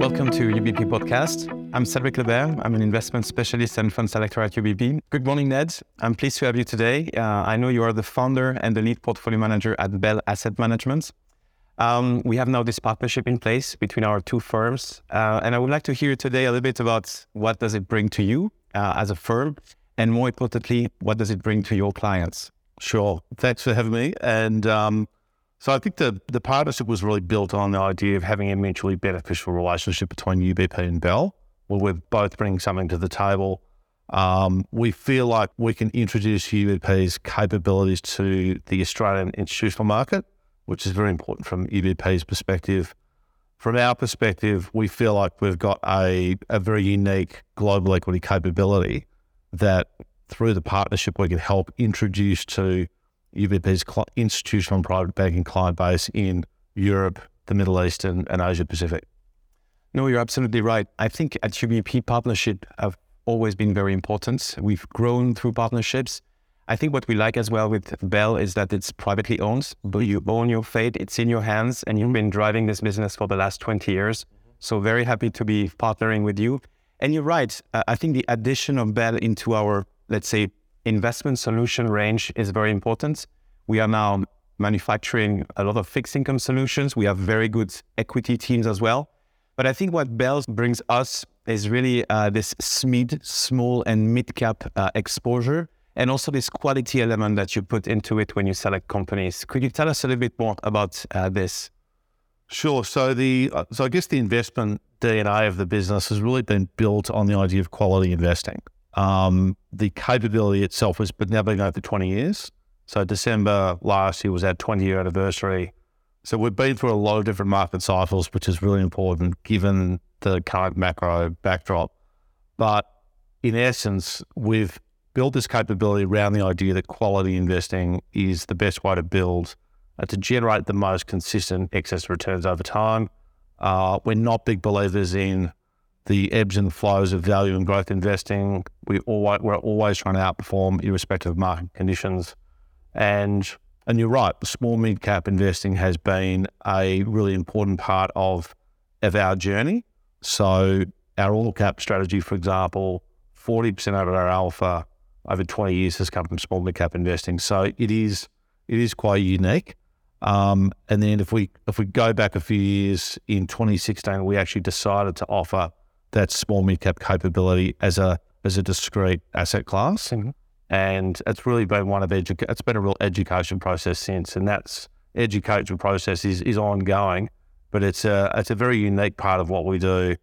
Welcome to UBP Podcast. I'm Cédric Le Berre. I'm an investment specialist and fund selector at UBP. Good morning, Ned. I'm pleased to have you today. Uh, I know you are the founder and the lead portfolio manager at Bell Asset Management. Um, we have now this partnership in place between our two firms, uh, and I would like to hear today a little bit about what does it bring to you uh, as a firm, and more importantly, what does it bring to your clients? Sure. Thanks for having me. And um, so I think the, the partnership was really built on the idea of having a mutually beneficial relationship between UBP and Bell, where we're both bringing something to the table. Um, we feel like we can introduce UBP's capabilities to the Australian institutional market, which is very important from UBP's perspective. From our perspective, we feel like we've got a, a very unique global equity capability that through the partnership we can help introduce to UBP's institutional and private banking client base in Europe, the Middle East, and, and Asia Pacific. No, you're absolutely right. I think at UBP, partnership have always been very important. We've grown through partnerships. I think what we like as well with Bell is that it's privately owned, but you own your fate, it's in your hands, and you've been driving this business for the last 20 years. So, very happy to be partnering with you. And you're right. Uh, I think the addition of Bell into our, let's say, investment solution range is very important. We are now manufacturing a lot of fixed income solutions. We have very good equity teams as well. But I think what Bells brings us is really uh, this SMID, small and mid cap uh, exposure, and also this quality element that you put into it when you select companies. Could you tell us a little bit more about uh, this? Sure. So the uh, so I guess the investment DNA of the business has really been built on the idea of quality investing. Um, the capability itself has been now been going for 20 years. So December last year was our 20 year anniversary. So we've been through a lot of different market cycles, which is really important given the current macro backdrop. But in essence, we've built this capability around the idea that quality investing is the best way to build uh, to generate the most consistent excess returns over time. Uh, we're not big believers in the ebbs and flows of value and growth investing. We always, we're always trying to outperform irrespective of market conditions. And and you're right, small mid cap investing has been a really important part of of our journey. So our all cap strategy, for example, 40% of our alpha over 20 years has come from small mid cap investing. So it is it is quite unique. Um, and then if we if we go back a few years in 2016, we actually decided to offer that small mid cap capability as a as a discrete asset class. Mm-hmm. And it's really been one of edu- it's been a real education process since, and that's education process is, is ongoing, but it's a it's a very unique part of what we do,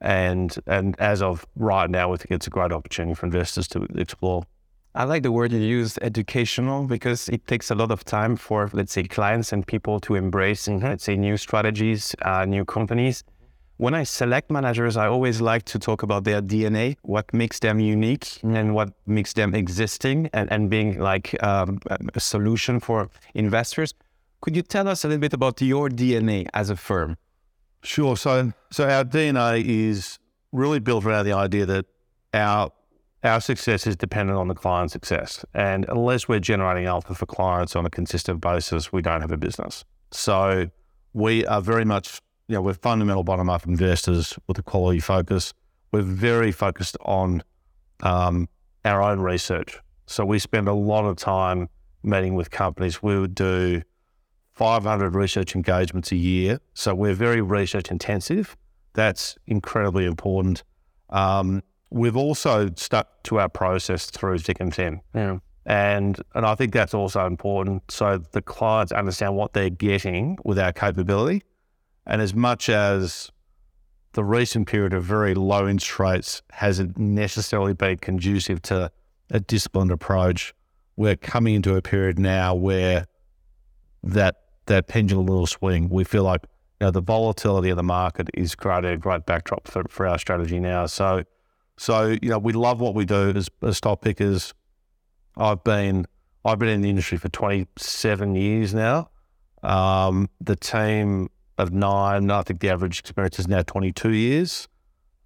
and and as of right now, we think it's a great opportunity for investors to explore. I like the word you use, educational, because it takes a lot of time for, let's say, clients and people to embrace, mm-hmm. let's say, new strategies, uh, new companies. When I select managers, I always like to talk about their DNA, what makes them unique and what makes them existing and, and being like um, a solution for investors. Could you tell us a little bit about your DNA as a firm? Sure. So, so our DNA is really built around the idea that our our success is dependent on the client's success, and unless we're generating alpha for clients on a consistent basis, we don't have a business. So, we are very much you know, we're fundamental bottom up investors with a quality focus. We're very focused on um, our own research. So we spend a lot of time meeting with companies. We would do 500 research engagements a year. So we're very research intensive. That's incredibly important. Um, we've also stuck to our process through thick and thin. Yeah. And, and I think that's also important. So the clients understand what they're getting with our capability and as much as the recent period of very low interest rates hasn't necessarily been conducive to a disciplined approach, we're coming into a period now where that that pendulum will swing. We feel like you know, the volatility of the market is creating a great backdrop for, for our strategy now. So, so you know, we love what we do as, as stock pickers. I've been I've been in the industry for 27 years now. Um, the team of nine. I think the average experience is now 22 years.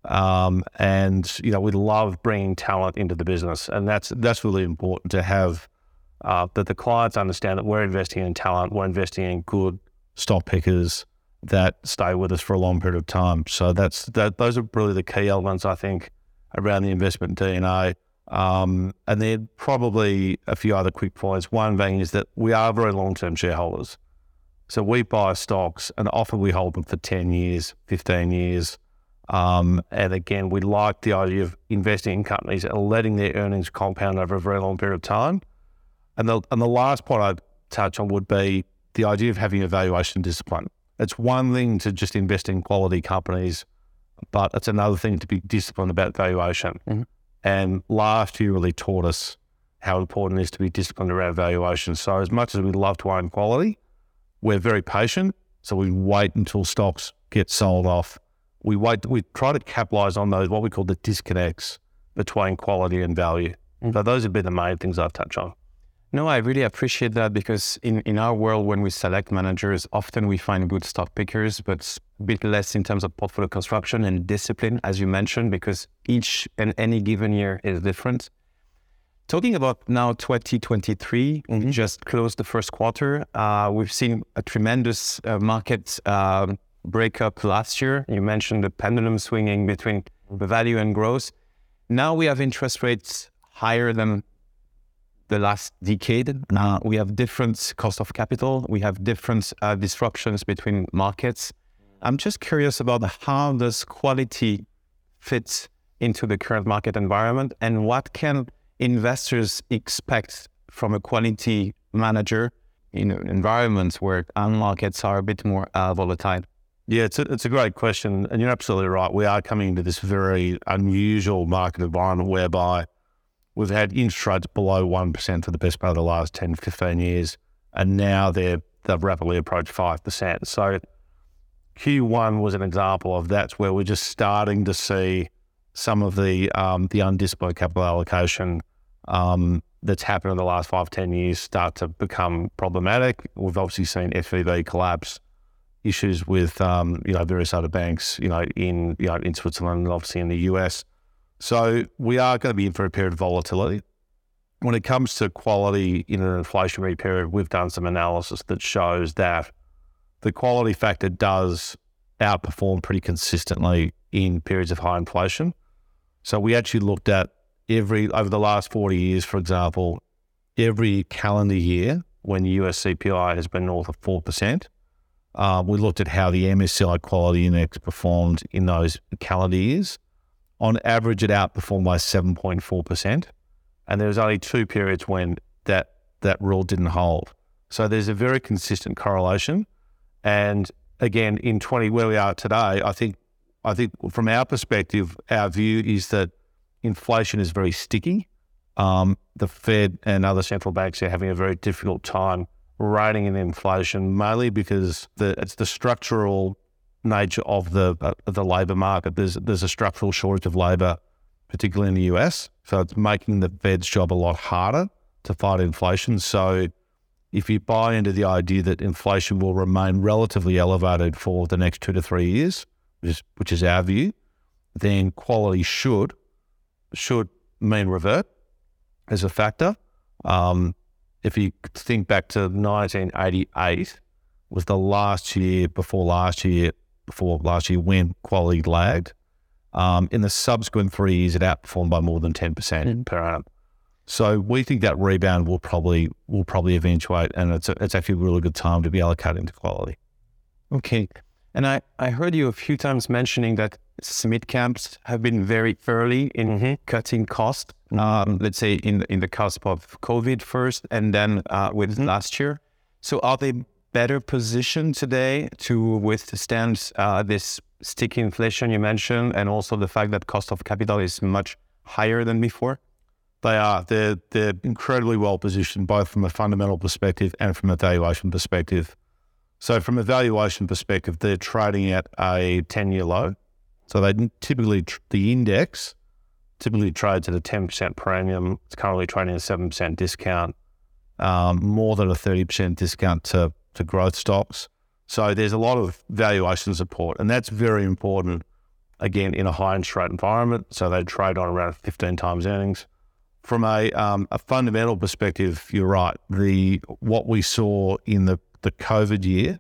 Um, and you know we love bringing talent into the business, and that's that's really important to have uh, that the clients understand that we're investing in talent, we're investing in good stock pickers, that stay with us for a long period of time. So that's that. Those are really the key elements I think around the investment DNA. Um, and then probably a few other quick points. One being is that we are very long term shareholders. So we buy stocks and often we hold them for 10 years, 15 years. Um, and again, we like the idea of investing in companies and letting their earnings compound over a very long period of time. And the, and the last point I'd touch on would be the idea of having a valuation discipline. It's one thing to just invest in quality companies, but it's another thing to be disciplined about valuation. Mm-hmm. And last year really taught us how important it is to be disciplined around valuation. So as much as we love to own quality, we're very patient. So we wait until stocks get sold off. We wait. We try to capitalize on those what we call the disconnects between quality and value. Mm-hmm. So those have been the main things I've touched on. No, I really appreciate that because in, in our world, when we select managers, often we find good stock pickers, but a bit less in terms of portfolio construction and discipline, as you mentioned, because each and any given year is different. Talking about now 2023, mm-hmm. we just closed the first quarter. Uh, we've seen a tremendous uh, market uh, breakup last year. You mentioned the pendulum swinging between the value and growth. Now we have interest rates higher than the last decade. Uh, we have different cost of capital. We have different uh, disruptions between markets. I'm just curious about how does quality fit into the current market environment and what can investors expect from a quality manager in environments where markets are a bit more uh, volatile? Yeah, it's a, it's a great question. And you're absolutely right. We are coming into this very unusual market environment whereby We've had interest rates below 1% for the best part of the last 10, 15 years, and now they're, they've rapidly approached 5%. So Q1 was an example of that's where we're just starting to see some of the um, the undisciplined capital allocation um, that's happened in the last five, 10 years start to become problematic. We've obviously seen SVB collapse, issues with um, you know various other banks, you know in you know in Switzerland and obviously in the US. So we are going to be in for a period of volatility. When it comes to quality in an inflationary period, we've done some analysis that shows that the quality factor does outperform pretty consistently in periods of high inflation. So we actually looked at every over the last 40 years, for example, every calendar year when US CPI has been north of 4%. Uh, we looked at how the MSCI quality index performed in those calendar years on average, it outperformed by 7.4%. And there was only two periods when that, that rule didn't hold. So there's a very consistent correlation. And again, in 20, where we are today, I think, I think from our perspective, our view is that inflation is very sticky. Um, the Fed and other central banks are having a very difficult time reining in inflation, mainly because the, it's the structural nature of the uh, the labour market. There's there's a structural shortage of labour, particularly in the US. So it's making the Fed's job a lot harder to fight inflation. So if you buy into the idea that inflation will remain relatively elevated for the next two to three years, which is, which is our view, then quality should should mean revert as a factor. Um, if you think back to 1988, was the last year before last year before last year when quality lagged. Um, in the subsequent three years, it outperformed by more than 10% mm. per annum. So we think that rebound will probably will probably eventuate, and it's a, it's actually a really good time to be allocating to quality. Okay, and I, I heard you a few times mentioning that mid caps have been very early in mm-hmm. cutting cost. Mm-hmm. Um, let's say in in the cusp of COVID first, and then uh, with mm-hmm. last year. So are they better positioned today to withstand uh, this sticky inflation you mentioned, and also the fact that cost of capital is much higher than before? They are. They're they're incredibly well positioned, both from a fundamental perspective and from a valuation perspective. So, from a valuation perspective, they're trading at a ten-year low. So, they typically the index typically trades at a ten percent premium. It's currently trading at a seven percent discount, um, more than a thirty percent discount to to growth stocks. So there's a lot of valuation support, and that's very important. Again, in a high interest rate environment, so they trade on around 15 times earnings. From a um, a fundamental perspective, you're right. The what we saw in the the COVID year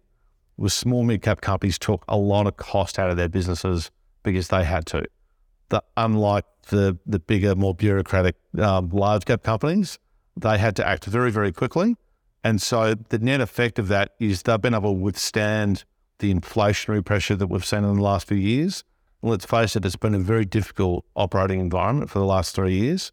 was small mid cap companies took a lot of cost out of their businesses because they had to. The, unlike the the bigger, more bureaucratic um, large cap companies, they had to act very very quickly, and so the net effect of that is they've been able to withstand the inflationary pressure that we've seen in the last few years. And let's face it, it's been a very difficult operating environment for the last three years.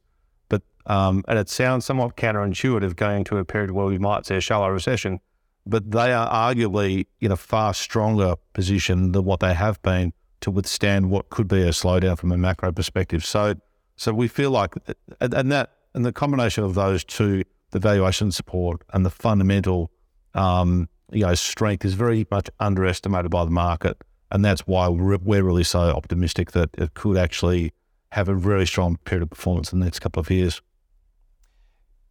But um, and it sounds somewhat counterintuitive going to a period where we might see a shallow recession but they are arguably in a far stronger position than what they have been to withstand what could be a slowdown from a macro perspective. So, so we feel like, and that, and the combination of those two, the valuation support and the fundamental, um, you know, strength is very much underestimated by the market, and that's why we're, we're really so optimistic that it could actually have a very strong period of performance in the next couple of years.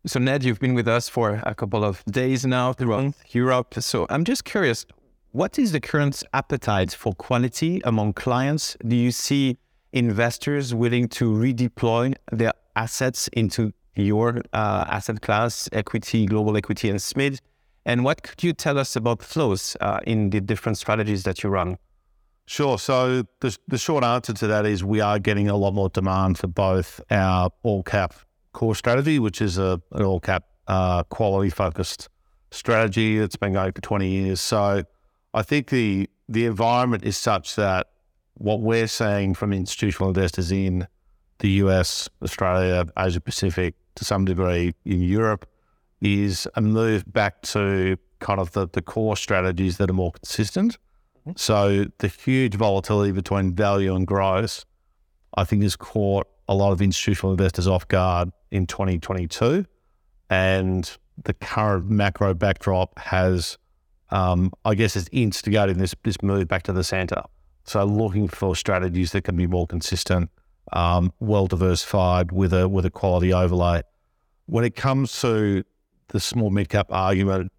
So, Ned, you've been with us for a couple of days now throughout Europe. So, I'm just curious what is the current appetite for quality among clients? Do you see investors willing to redeploy their assets into your uh, asset class, equity, global equity, and SMID? And what could you tell us about flows uh, in the different strategies that you run? Sure. So the, the short answer to that is we are getting a lot more demand for both our all cap core strategy, which is a, an all cap uh, quality focused strategy that's been going for 20 years. So I think the the environment is such that what we're seeing from institutional investors in the US, Australia, Asia Pacific, to some degree in Europe, is a move back to kind of the, the core strategies that are more consistent. Mm-hmm. So the huge volatility between value and growth, I think, has caught a lot of institutional investors off guard in 2022. And the current macro backdrop has, um, I guess, it's instigating this, this move back to the center. So looking for strategies that can be more consistent, um, well diversified with a with a quality overlay. When it comes to the small mid cap argument,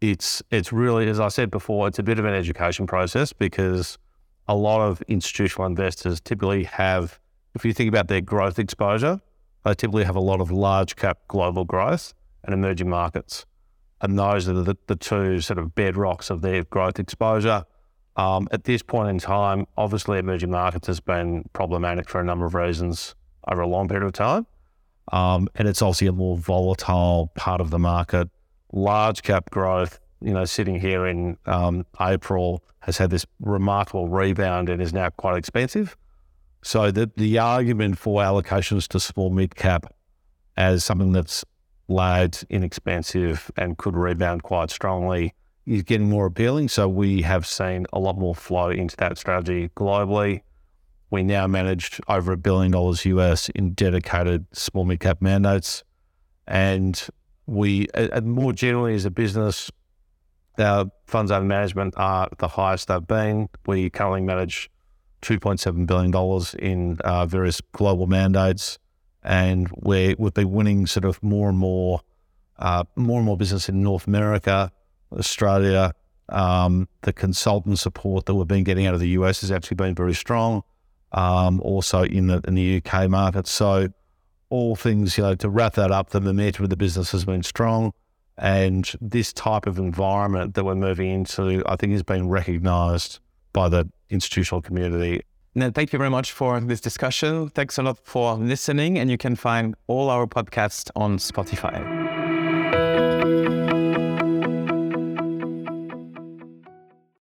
it's it's really, as I said before, it's a bit of an education process because a lot of institutional investors typically have if you think about their growth exposure, they typically have a lot of large cap global growth and emerging markets. And those are the, the two sort of bedrocks of their growth exposure. Um, at this point in time, obviously, emerging markets has been problematic for a number of reasons over a long period of time. Um, and it's obviously a more volatile part of the market. Large cap growth, you know, sitting here in um, April has had this remarkable rebound and is now quite expensive. So the, the argument for allocations to small mid cap as something that's large, inexpensive, and could rebound quite strongly is getting more appealing. So we have seen a lot more flow into that strategy globally. We now managed over a billion dollars US in dedicated small mid cap mandates. And we, and more generally as a business, our funds under management are the highest they've been. We currently manage $2.7 billion in uh, various global mandates. And we we've been winning sort of more and more, uh, more and more business in North America, Australia. Um, the consultant support that we've been getting out of the US has actually been very strong. Um, also in the in the UK market. So all things, you know, to wrap that up, the momentum of the business has been strong. And this type of environment that we're moving into, I think, has been recognised by the institutional community. Thank you very much for this discussion. Thanks a lot for listening, and you can find all our podcasts on Spotify.